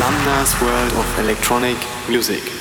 Flanders world of electronic music.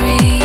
free